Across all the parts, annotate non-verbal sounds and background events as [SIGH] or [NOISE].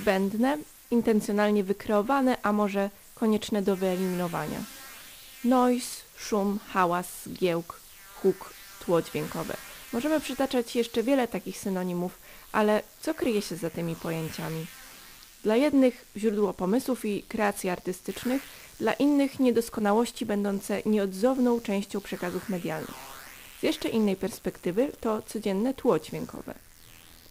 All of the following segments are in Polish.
zbędne, intencjonalnie wykreowane, a może konieczne do wyeliminowania. Noise, szum, hałas, giełk, huk, tło dźwiękowe. Możemy przytaczać jeszcze wiele takich synonimów, ale co kryje się za tymi pojęciami? Dla jednych źródło pomysłów i kreacji artystycznych, dla innych niedoskonałości będące nieodzowną częścią przekazów medialnych. Z jeszcze innej perspektywy to codzienne tło dźwiękowe.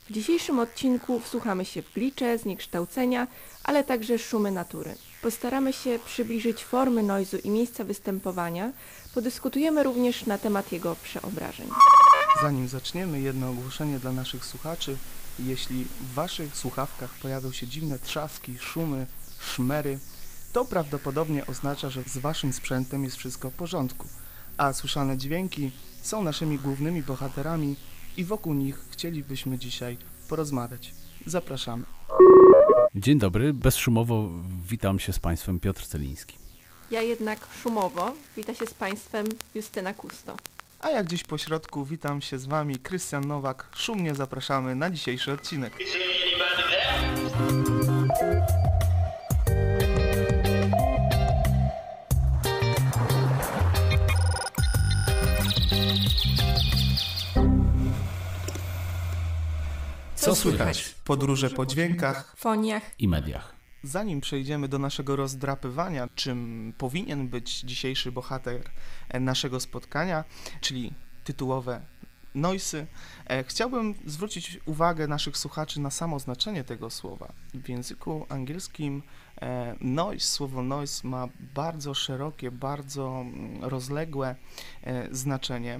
W dzisiejszym odcinku wsłuchamy się w glicze, zniekształcenia, ale także szumy natury. Postaramy się przybliżyć formy noizu i miejsca występowania, podyskutujemy również na temat jego przeobrażeń. Zanim zaczniemy, jedno ogłoszenie dla naszych słuchaczy. Jeśli w Waszych słuchawkach pojawią się dziwne trzaski, szumy, szmery, to prawdopodobnie oznacza, że z Waszym sprzętem jest wszystko w porządku, a słyszane dźwięki są naszymi głównymi bohaterami i wokół nich chcielibyśmy dzisiaj porozmawiać. Zapraszamy. Dzień dobry, bezszumowo witam się z Państwem Piotr Celiński. Ja jednak szumowo wita się z Państwem Justyna Kusto. A jak gdzieś po środku witam się z Wami Krystian Nowak. Szumnie zapraszamy na dzisiejszy odcinek. Co słychać? Podróże po dźwiękach. Foniach. I mediach. Zanim przejdziemy do naszego rozdrapywania, czym powinien być dzisiejszy bohater e, naszego spotkania, czyli tytułowe noisy, e, chciałbym zwrócić uwagę naszych słuchaczy na samo znaczenie tego słowa. W języku angielskim noise, słowo noise ma bardzo szerokie, bardzo mm, rozległe e, znaczenie.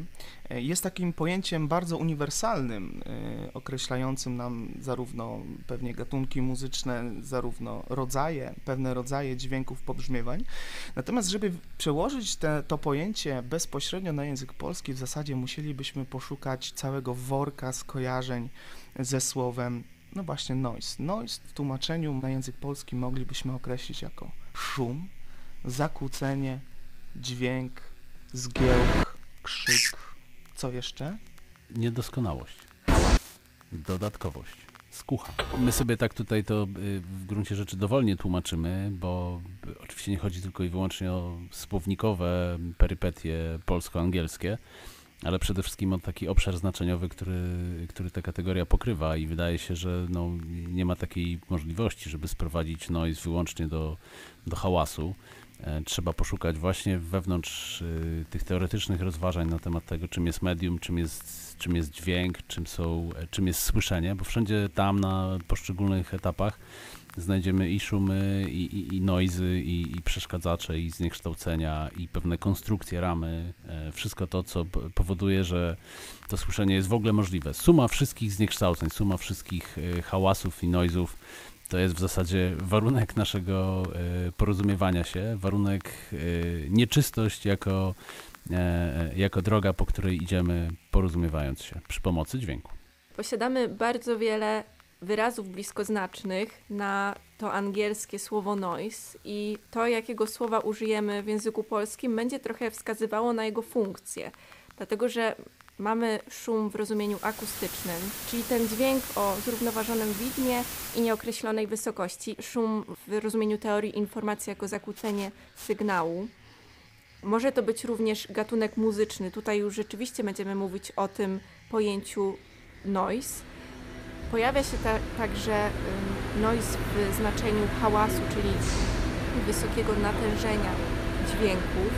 E, Jest takim pojęciem bardzo uniwersalnym, e, określającym nam zarówno pewnie gatunki muzyczne, zarówno rodzaje, pewne rodzaje dźwięków, pobrzmiewań. Natomiast, żeby przełożyć te, to pojęcie bezpośrednio na język polski, w zasadzie musielibyśmy poszukać całego worka skojarzeń ze słowem, no właśnie noise. Noise w tłumaczeniu na język polski moglibyśmy określić jako szum, zakłócenie, dźwięk, zgiełk, krzyk. Co jeszcze? Niedoskonałość. Dodatkowość. Skucha. My sobie tak tutaj to y, w gruncie rzeczy dowolnie tłumaczymy, bo oczywiście nie chodzi tylko i wyłącznie o słownikowe perypetie polsko-angielskie, ale przede wszystkim o taki obszar znaczeniowy, który, który ta kategoria pokrywa i wydaje się, że no, nie ma takiej możliwości, żeby sprowadzić noise wyłącznie do, do hałasu. E, Trzeba poszukać właśnie wewnątrz y, tych teoretycznych rozważań na temat tego, czym jest medium, czym jest, czym jest dźwięk, czym, są, e, czym jest słyszenie, bo wszędzie tam na poszczególnych etapach znajdziemy i szumy, i, i, i noizy, i, i przeszkadzacze, i zniekształcenia, i pewne konstrukcje, ramy, e, wszystko to, co powoduje, że to słyszenie jest w ogóle możliwe. Suma wszystkich zniekształceń, suma wszystkich e, hałasów i noizów to jest w zasadzie warunek naszego e, porozumiewania się, warunek nieczystość jako, jako droga, po której idziemy porozumiewając się przy pomocy dźwięku. Posiadamy bardzo wiele wyrazów bliskoznacznych na to angielskie słowo noise i to, jakiego słowa użyjemy w języku polskim, będzie trochę wskazywało na jego funkcję. Dlatego, że mamy szum w rozumieniu akustycznym, czyli ten dźwięk o zrównoważonym widmie i nieokreślonej wysokości. Szum w rozumieniu teorii informacji jako zakłócenie sygnału. Może to być również gatunek muzyczny. Tutaj już rzeczywiście będziemy mówić o tym pojęciu noise. Pojawia się ta, także noise w znaczeniu hałasu, czyli wysokiego natężenia dźwięków,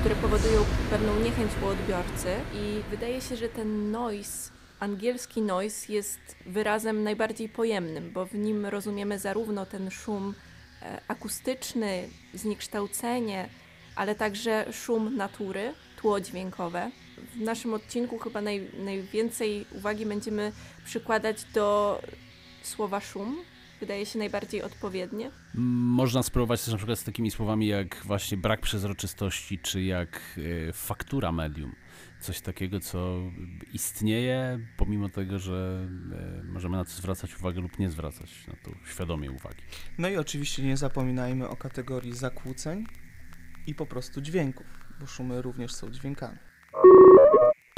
które powodują pewną niechęć u odbiorcy. I wydaje się, że ten noise, angielski noise jest wyrazem najbardziej pojemnym, bo w nim rozumiemy zarówno ten szum e, akustyczny, zniekształcenie, ale także szum natury, tło dźwiękowe. W naszym odcinku chyba naj, najwięcej uwagi będziemy przykładać do słowa szum. Wydaje się najbardziej odpowiednie. Można spróbować też na przykład z takimi słowami jak właśnie brak przezroczystości, czy jak e, faktura medium. Coś takiego, co istnieje, pomimo tego, że e, możemy na to zwracać uwagę lub nie zwracać na to świadomie uwagi. No i oczywiście nie zapominajmy o kategorii zakłóceń i po prostu dźwięków, szumy również są dźwiękami.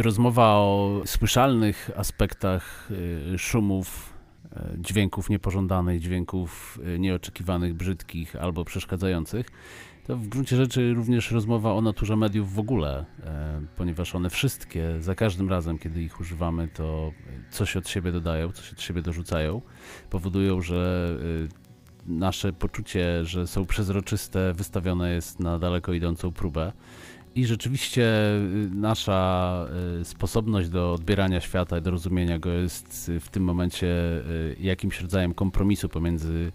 Rozmowa o słyszalnych aspektach y, szumów e, dźwięków niepożądanych, dźwięków e, nieoczekiwanych, brzydkich albo przeszkadzających, to w gruncie rzeczy również rozmowa o naturze mediów w ogóle, ponieważ one wszystkie, za każdym razem, kiedy ich używamy, to coś od siebie dodają, coś od siebie dorzucają, powodują, że nasze poczucie, że są przezroczyste, wystawione jest na daleko idącą próbę. I rzeczywiście y, nasza y, sposobność do odbierania świata i do rozumienia go jest w tym momencie y, jakimś rodzajem kompromisu pomiędzy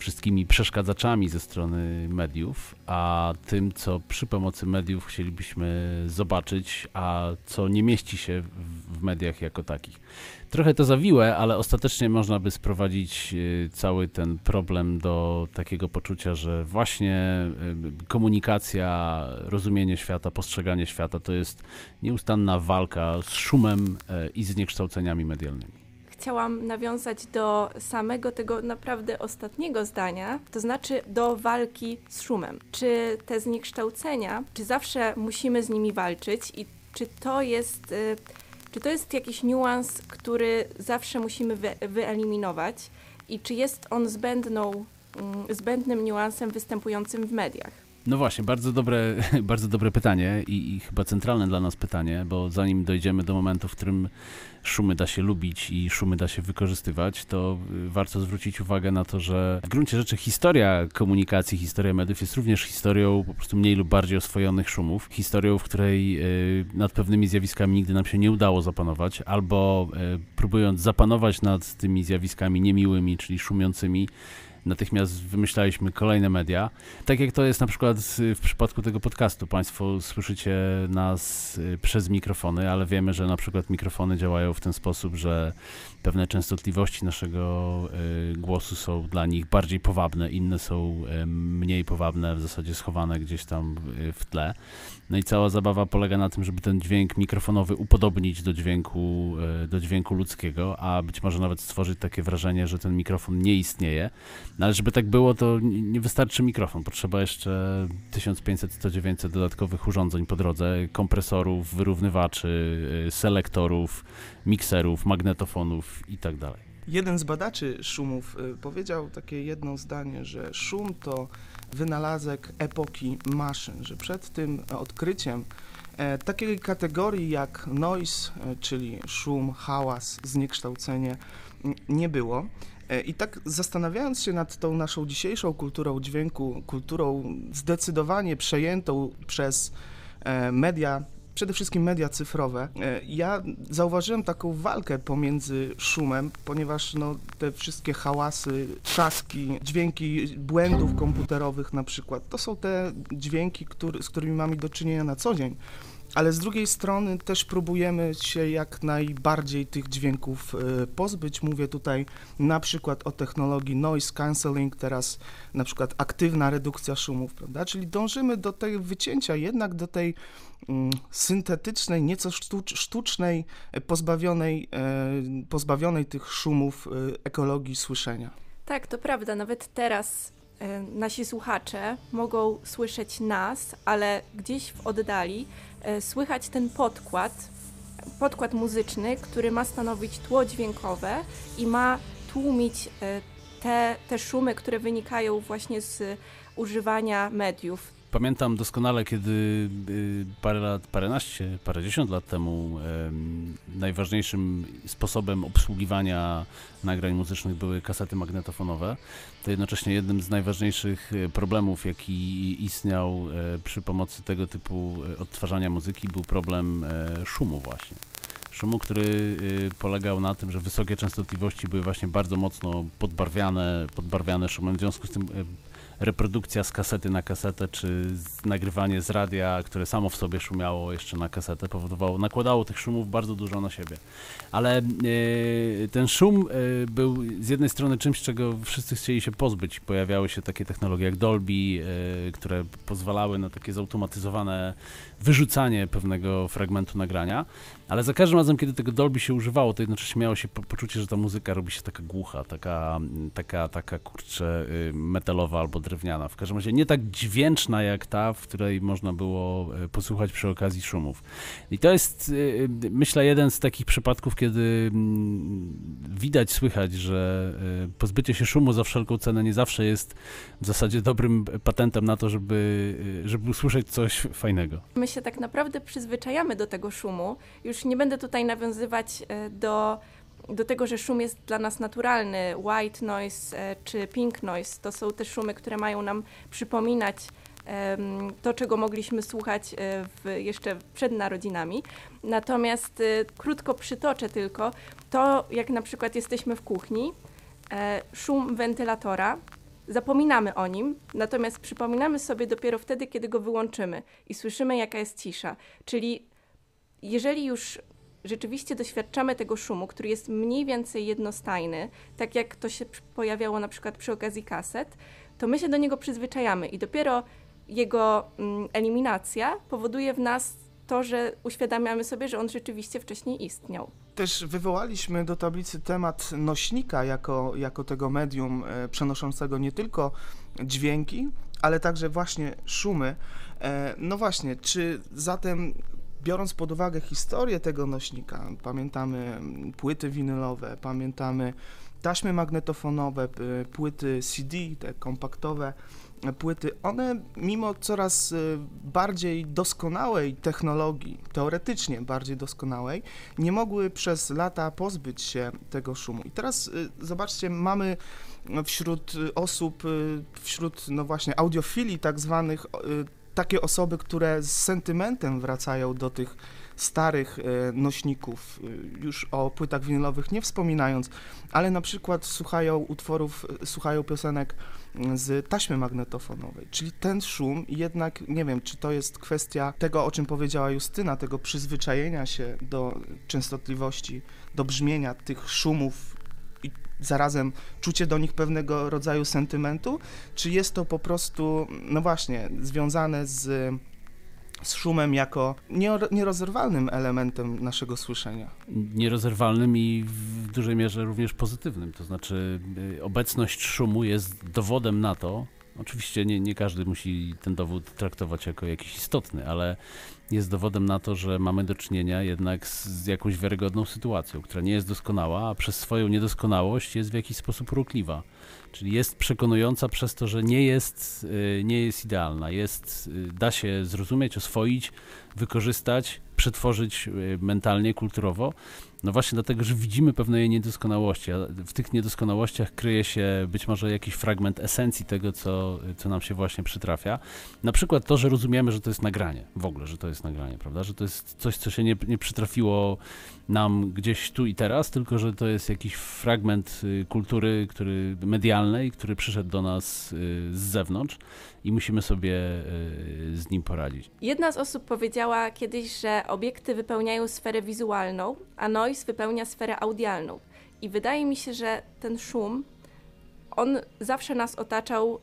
wszystkimi przeszkadzaczami ze strony mediów, a tym, co przy pomocy mediów chcielibyśmy zobaczyć, a co nie mieści się w mediach jako takich. Trochę to zawiłe, ale ostatecznie można by sprowadzić y, cały ten problem do takiego poczucia, że właśnie y, komunikacja, rozumienie świata, postrzeganie świata to jest nieustanna walka z szumem y, i zniekształceniami medialnymi chciałam nawiązać do samego tego naprawdę ostatniego zdania, to znaczy do walki z szumem. Czy te zniekształcenia, czy zawsze musimy z nimi walczyć i czy to jest, y, czy to jest jakiś niuans, który zawsze musimy wy, wyeliminować i czy jest on zbędną, mm, zbędnym niuansem występującym w mediach? No właśnie, bardzo dobre, [LAUGHS] bardzo dobre pytanie i, i, chyba centralne dla nas pytanie, bo zanim dojdziemy do momentu, w którym szumy da się lubić i szumy da się wykorzystywać, to y, warto zwrócić uwagę na to, że w gruncie rzeczy historia komunikacji, historia mediów jest również historią po prostu mniej lub bardziej oswojonych szumów, historią, w której y, nad pewnymi zjawiskami nigdy nam się nie udało zapanować, albo y, próbując zapanować nad tymi zjawiskami niemiłymi, czyli szumiącymi, natychmiast wymyślaliśmy kolejne media. Tak jak to jest na przykład w przypadku tego podcastu. Państwo słyszycie nas y, przez mikrofony, ale wiemy, że na przykład mikrofony działają w ten sposób, że pewne częstotliwości naszego y, głosu są dla nich bardziej powabne, inne są y, mniej powabne, w zasadzie schowane gdzieś tam w tle. No i cała zabawa polega na tym, żeby ten dźwięk mikrofonowy upodobnić do dźwięku, do dźwięku ludzkiego, a być może nawet stworzyć takie wrażenie, że ten mikrofon nie istnieje. No ale żeby tak było, to nie wystarczy mikrofon. Potrzeba jeszcze 1500-1900 dodatkowych urządzeń po drodze, kompresorów, wyrównywaczy, y, selektorów, mikserów, magnetofonów itd. Tak Jeden z badaczy szumów y, powiedział takie jedno zdanie, że szum to wynalazek epoki maszyn, że przed tym odkryciem e, takiej kategorii jak noise, e, czyli szum, hałas, zniekształcenie nie było. E, I tak zastanawiając się nad tą naszą dzisiejszą kulturą dźwięku, kulturą zdecydowanie przejętą przez media przede wszystkim media cyfrowe. E, ja zauważyłem taką walkę pomiędzy szumem, ponieważ no, te wszystkie hałasy, trzaski, dźwięki błędów komputerowych na przykład, to są te dźwięki, który, z którymi mamy do czynienia na co dzień ale z drugiej strony też próbujemy się jak najbardziej tych dźwięków e, pozbyć. Mówię tutaj na przykład o technologii noise cancelling, teraz na przykład aktywna redukcja szumów, prawda? Czyli dążymy do tej wycięcia, jednak do tej mm, syntetycznej, nieco sztucznej, e, pozbawionej, e, pozbawionej tych szumów ekologii słyszenia. Tak, to prawda. Nawet teraz nasi słuchacze mogą słyszeć nas, ale gdzieś w oddali E, słychać ten podkład, podkład muzyczny, który ma stanowić tło dźwiękowe i ma tłumić e, te, te szumy, które wynikają właśnie z używania mediów, Pamiętam doskonale, kiedy y, parę lat, paręnaście, parędziesiąt lat temu najważniejszym sposobem obsługiwania nagrań muzycznych były kasety magnetofonowe. To jednocześnie jednym z najważniejszych e, problemów, jaki istniał e, przy pomocy tego typu e, odtwarzania muzyki, był problem szumu właśnie szumu, który polegał na tym, że wysokie częstotliwości były właśnie bardzo mocno podbarwiane, podbarwiane szumem, w związku z tym reprodukcja z kasety na kasetę, czy nagrywanie z radia, które samo w sobie szumiało jeszcze na kasetę, powodowało, nakładało tych szumów bardzo dużo na siebie. Ale e, ten szum e, był z jednej strony czymś, czego wszyscy chcieli się pozbyć. Pojawiały się takie technologie jak Dolby, e, które pozwalały na takie zautomatyzowane wyrzucanie pewnego fragmentu nagrania ale za każdym razem, kiedy tego Dolby się używało, to jednocześnie miało się po poczucie, że ta muzyka robi się taka głucha, taka, taka, taka kurczę, y, metalowa albo drewniana. W każdym razie nie tak dźwięczna jak ta, w której można było y, posłuchać przy okazji szumów. I to jest, y, myślę, jeden z takich przypadków, kiedy mm, widać, słychać, że pozbycie się szumu za wszelką cenę nie zawsze jest w zasadzie dobrym patentem na to, żeby, żeby usłyszeć coś fajnego. My się tak naprawdę przyzwyczajamy do tego szumu. Już nie będę tutaj nawiązywać e, do, do tego, że szum jest dla nas naturalny. White noise e, czy pink noise to są te szumy, które mają nam przypominać to, czego mogliśmy słuchać e, w, jeszcze przed narodzinami. Natomiast krótko przytoczę tylko to, jak na przykład jesteśmy w kuchni, szum wentylatora, zapominamy o nim, natomiast przypominamy sobie dopiero wtedy, kiedy go wyłączymy i słyszymy, jaka jest cisza. Czyli jeżeli już rzeczywiście doświadczamy tego szumu, który jest mniej więcej jednostajny, tak jak to się pojawiało na przykład przy okazji kaset, to my się do niego przyzwyczajamy i dopiero jego mm, eliminacja powoduje w nas to, że uświadamiamy sobie, że on rzeczywiście wcześniej istniał. Też wywołaliśmy do tablicy temat nośnika jako, jako tego medium e, przenoszącego nie tylko dźwięki, ale także właśnie szumy. E, no właśnie, czy zatem biorąc pod uwagę historię tego nośnika, pamiętamy płyty winylowe, pamiętamy taśmy magnetofonowe, płyty CD, te kompaktowe płyty, one mimo coraz y, bardziej doskonałej technologii, teoretycznie bardziej doskonałej, nie mogły przez lata pozbyć się tego szumu. I teraz y, zobaczcie, mamy wśród osób, wśród no właśnie audiofili tak zwanych, takie osoby, które z sentymentem wracają do tych starych e, nośników, e, już o płytach winylowych nie wspominając, ale na przykład słuchają utworów, e, słuchają piosenek z taśmy magnetofonowej, czyli ten szum jednak, nie wiem, czy to jest kwestia tego, o czym powiedziała Justyna, tego przyzwyczajenia się do częstotliwości, do brzmienia tych szumów zarazem czucie do nich pewnego rodzaju sentymentu, czy jest to po prostu, no właśnie, związane z z szumem jako nierozerwalnym elementem naszego słyszenia. Nierozerwalnym i w dużej mierze również pozytywnym. To znaczy, y, obecność szumu jest dowodem na to, Oczywiście nie, nie każdy musi ten dowód traktować jako jakiś istotny, ale jest dowodem na to, że mamy do czynienia jednak z, jakąś wiarygodną sytuacją, która nie jest doskonała, a przez swoją niedoskonałość jest w jakiś sposób urokliwa. Czyli jest przekonująca przez to, że nie jest, y, nie jest idealna. Jest, y, da się zrozumieć, oswoić, wykorzystać, przetworzyć y, mentalnie, kulturowo no właśnie dlatego, że widzimy pewne jej niedoskonałości, a w tych niedoskonałościach kryje się być może jakiś fragment esencji tego, co, co nam się właśnie przytrafia. Na przykład to, że rozumiemy, że to jest nagranie, w ogóle, że to jest nagranie, prawda? Że to jest coś, co się nie, nie przytrafiło nam gdzieś tu i teraz, tylko że to jest jakiś fragment y, kultury który, medialnej, który przyszedł do nas y, z zewnątrz i musimy sobie y, z nim poradzić. Jedna z osób powiedziała kiedyś, że obiekty wypełniają sferę wizualną, a noise wypełnia sferę audialną. I wydaje mi się, że ten szum, on zawsze nas otaczał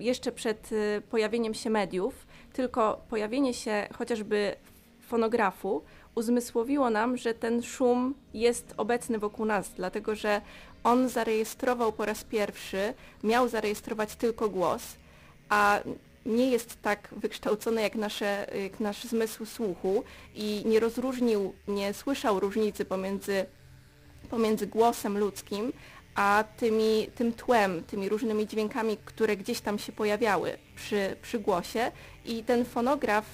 jeszcze przed y, pojawieniem się mediów, tylko pojawienie się chociażby fonografu uzmysłowiło nam, że ten szum jest obecny wokół nas, dlatego że on zarejestrował po raz pierwszy, miał zarejestrować tylko głos, a nie jest tak wykształcony jak, nasze, jak nasz zmysł słuchu i nie rozróżnił, nie słyszał różnicy pomiędzy, pomiędzy głosem ludzkim, a tymi, tym tłem, tymi różnymi dźwiękami, które gdzieś tam się pojawiały przy, przy głosie i ten fonograf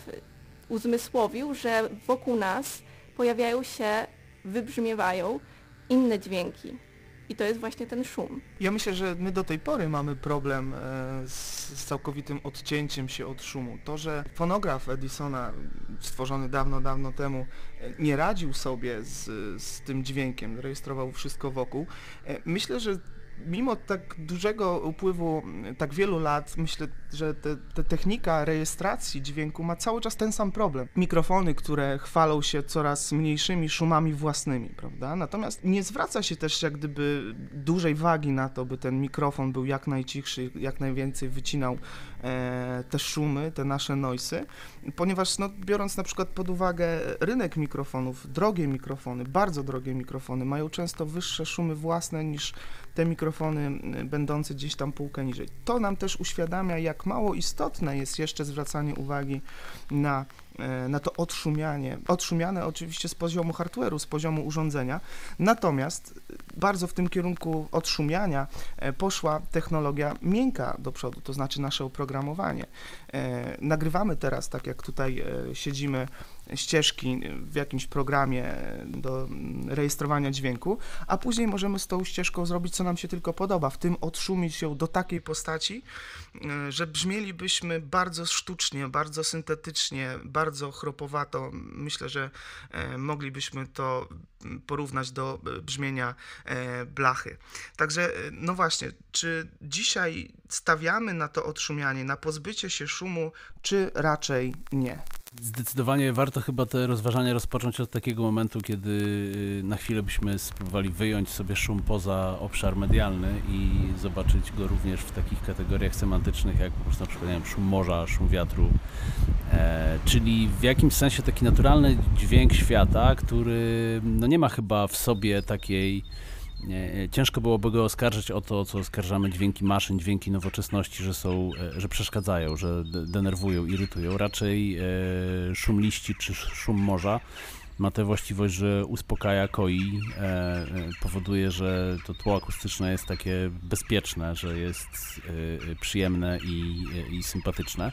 uzmysłowił, że wokół nas pojawiają się, wybrzmiewają inne dźwięki. I to jest właśnie ten szum. Ja myślę, że my do tej pory mamy problem e, z, z, całkowitym odcięciem się od szumu. To, że fonograf Edisona, stworzony dawno, dawno temu, e, nie radził sobie z, z tym dźwiękiem, rejestrował wszystko wokół, e, myślę, że mimo tak dużego upływu, tak wielu lat, myślę, że te, te technika rejestracji dźwięku ma cały czas ten sam problem. Mikrofony, które chwalą się coraz mniejszymi szumami własnymi, prawda? Natomiast nie zwraca się też jak gdyby dużej wagi na to, by ten mikrofon był jak najcichszy, jak najwięcej wycinał e, te szumy, te nasze noisy, ponieważ no, biorąc na przykład pod uwagę rynek mikrofonów, drogie mikrofony, bardzo drogie mikrofony mają często wyższe szumy własne niż te mikrofony będące gdzieś tam półkę niżej. To nam też uświadamia, jak mało istotne jest jeszcze zwracanie uwagi na E, na to odszumianie. Odszumiane oczywiście z poziomu hardware'u, z poziomu urządzenia. Natomiast bardzo w tym kierunku odszumiania e, poszła technologia miękka do przodu, to znaczy nasze oprogramowanie. E, nagrywamy teraz, tak jak tutaj siedzimy, ścieżki w jakimś programie do rejestrowania dźwięku, a później możemy z tą ścieżką zrobić, co nam się tylko podoba, w tym odszumić ją do takiej postaci, że brzmielibyśmy bardzo sztucznie, bardzo syntetycznie, bardzo chropowato. Myślę, że e, moglibyśmy to porównać do e, brzmienia e, blachy. Także, no właśnie, czy dzisiaj stawiamy na to odszumianie, na pozbycie się szumu, czy raczej nie? Zdecydowanie warto chyba te rozważania rozpocząć od takiego momentu, kiedy y, na chwilę byśmy spróbowali wyjąć sobie szum poza obszar medialny i zobaczyć go również w takich kategoriach semantycznych, jak po prostu na przykład wiem, szum morza, szum wiatru, e, czyli w jakimś sensie taki naturalny dźwięk świata, który no nie ma chyba w sobie takiej Ciężko byłoby go oskarżyć o to, co oskarżamy dźwięki maszyn, dźwięki nowoczesności, że są, e, że przeszkadzają, że denerwują, irytują. Raczej e, szum liści czy szum morza ma tę właściwość, że uspokaja, koi, e, powoduje, że to tło akustyczne jest takie bezpieczne, że jest przyjemne i, i sympatyczne.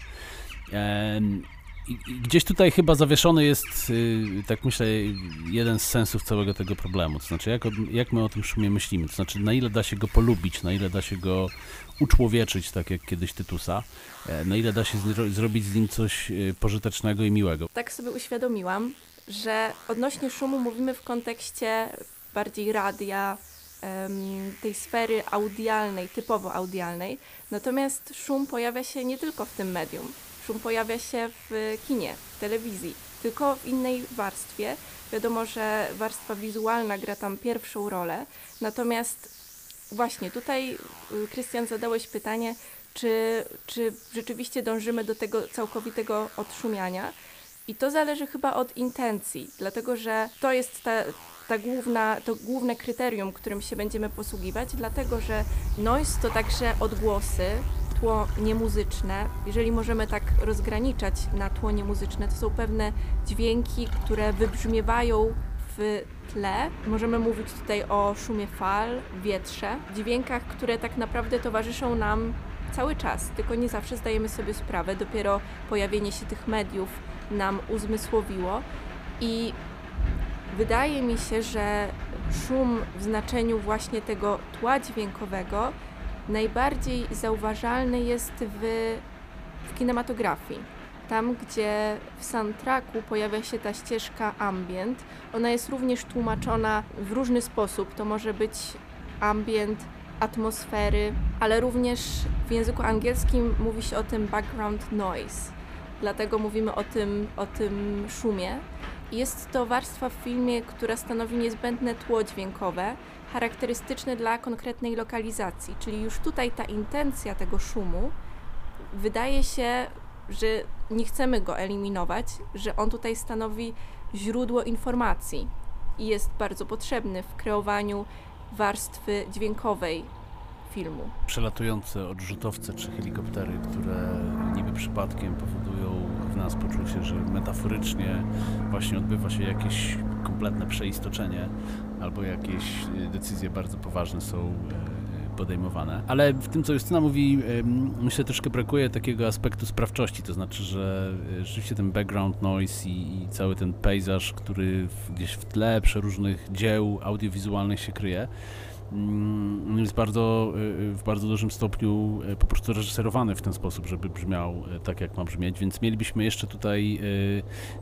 I, gdzieś tutaj chyba zawieszony jest, y, tak myślę, jeden z sensów całego tego problemu. To znaczy, jak, jak my o tym szumie myślimy? To znaczy, na ile da się go polubić, na ile da się go uczłowieczyć, tak jak kiedyś Tytusa, e, na ile da się zro zrobić z nim coś y, pożytecznego i miłego. Tak sobie uświadomiłam, że odnośnie szumu mówimy w kontekście bardziej radia, tej sfery audialnej, typowo audialnej. Natomiast szum pojawia się nie tylko w tym medium szum pojawia się w kinie, w telewizji, tylko w innej warstwie. Wiadomo, że warstwa wizualna gra tam pierwszą rolę, natomiast właśnie tutaj, y, Krystian, zadałeś pytanie, czy, czy rzeczywiście dążymy do tego całkowitego odszumiania. I to zależy chyba od intencji, dlatego że to jest ta, ta główna, to główne kryterium, którym się będziemy posługiwać, dlatego że noise to także odgłosy, tło niemuzyczne, jeżeli możemy tak rozgraniczać na tło niemuzyczne, to są pewne dźwięki, które wybrzmiewają w tle. Możemy mówić tutaj o szumie fal, wietrze, dźwiękach, które tak naprawdę towarzyszą nam cały czas, tylko nie zawsze zdajemy sobie sprawę. Dopiero pojawienie się tych mediów nam uzmysłowiło i wydaje mi się, że szum w znaczeniu właśnie tego tła dźwiękowego najbardziej zauważalny jest w, w kinematografii. Tam, gdzie w soundtracku pojawia się ta ścieżka ambient, ona jest również tłumaczona w różny sposób. To może być ambient atmosfery, ale również w języku angielskim mówi się o tym background noise. Dlatego mówimy o tym, o tym szumie. Jest to warstwa w filmie, która stanowi niezbędne tło dźwiękowe, charakterystyczny dla konkretnej lokalizacji. Czyli już tutaj ta intencja tego szumu wydaje się, że nie chcemy go eliminować, że on tutaj stanowi źródło informacji i jest bardzo potrzebny w kreowaniu warstwy dźwiękowej filmu. Przelatujące odrzutowce czy helikoptery, które niby przypadkiem powodują w nas poczucie, że metaforycznie właśnie odbywa się jakieś kompletne przeistoczenie albo jakieś e, decyzje bardzo poważne są e, podejmowane. Ale w tym, co Justyna mówi, myślę troszkę brakuje takiego aspektu sprawczości, to znaczy, że e, rzeczywiście ten background noise i, i cały ten pejzaż, który gdzieś w tle przeróżnych dzieł audiowizualnych się kryje, jest bardzo, y, w bardzo dużym stopniu y, po prostu reżyserowany w ten sposób, żeby brzmiał y, tak, jak ma brzmieć, więc mielibyśmy jeszcze tutaj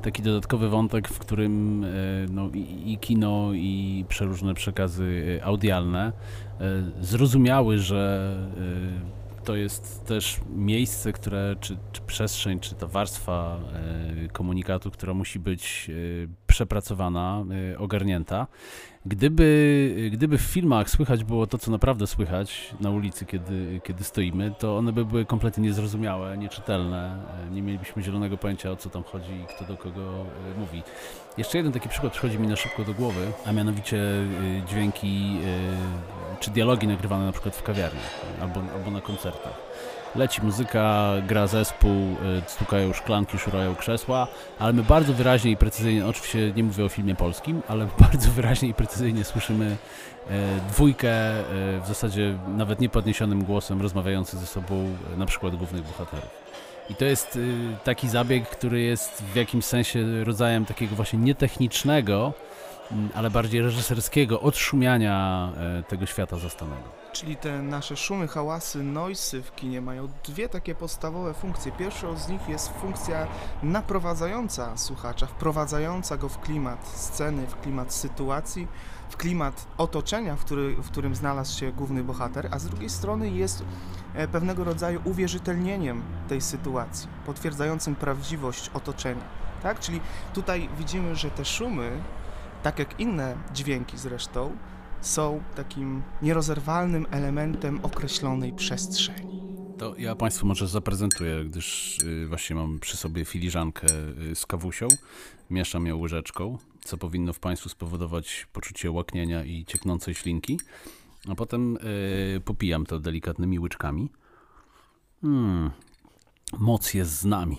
taki dodatkowy wątek, w którym no, i, i kino, i przeróżne przekazy audialne zrozumiały, że to jest też miejsce, które, czy, czy przestrzeń, czy ta warstwa komunikatu, która musi być przepracowana, ogarnięta. Gdyby, gdyby w filmach słychać było to, co naprawdę słychać na ulicy, kiedy, kiedy stoimy, to one by były kompletnie niezrozumiałe, nieczytelne. Nie mielibyśmy zielonego pojęcia, o co tam chodzi i kto do kogo e, mówi. Jeszcze jeden taki przykład przychodzi mi na szybko do głowy, a mianowicie dźwięki czy dialogi nagrywane na przykład w kawiarni albo, albo na koncertach leci muzyka, gra zespół, y, stukają szklanki, szurają krzesła, ale my bardzo wyraźnie i precyzyjnie, oczywiście nie mówię o filmie polskim, ale [LAUGHS] bardzo wyraźnie i precyzyjnie słyszymy e, dwójkę e, w zasadzie nawet niepodniesionym głosem rozmawiających ze sobą na przykład głównych bohaterów. I to jest y, taki zabieg, który jest w jakimś sensie rodzajem takiego właśnie nietechnicznego, ale bardziej reżyserskiego odszumiania tego świata zastanego. Czyli te nasze szumy, hałasy, noisy w kinie mają dwie takie podstawowe funkcje. Pierwszą z nich jest funkcja naprowadzająca słuchacza, wprowadzająca go w klimat sceny, w klimat sytuacji, w klimat otoczenia, w, który, w którym znalazł się główny bohater, a z drugiej strony jest e, pewnego rodzaju uwierzytelnieniem tej sytuacji, potwierdzającym prawdziwość otoczenia. Tak? Czyli tutaj widzimy, że te szumy, tak jak inne dźwięki zresztą, są takim nierozerwalnym elementem określonej przestrzeni. To ja Państwu może zaprezentuję, gdyż y, właśnie mam przy sobie filiżankę y, z kawusią, mieszam ją łyżeczką, co powinno w Państwu spowodować poczucie łaknienia i cieknącej ślinki, a potem y, popijam to delikatnymi łyczkami. Hmm, moc jest z nami.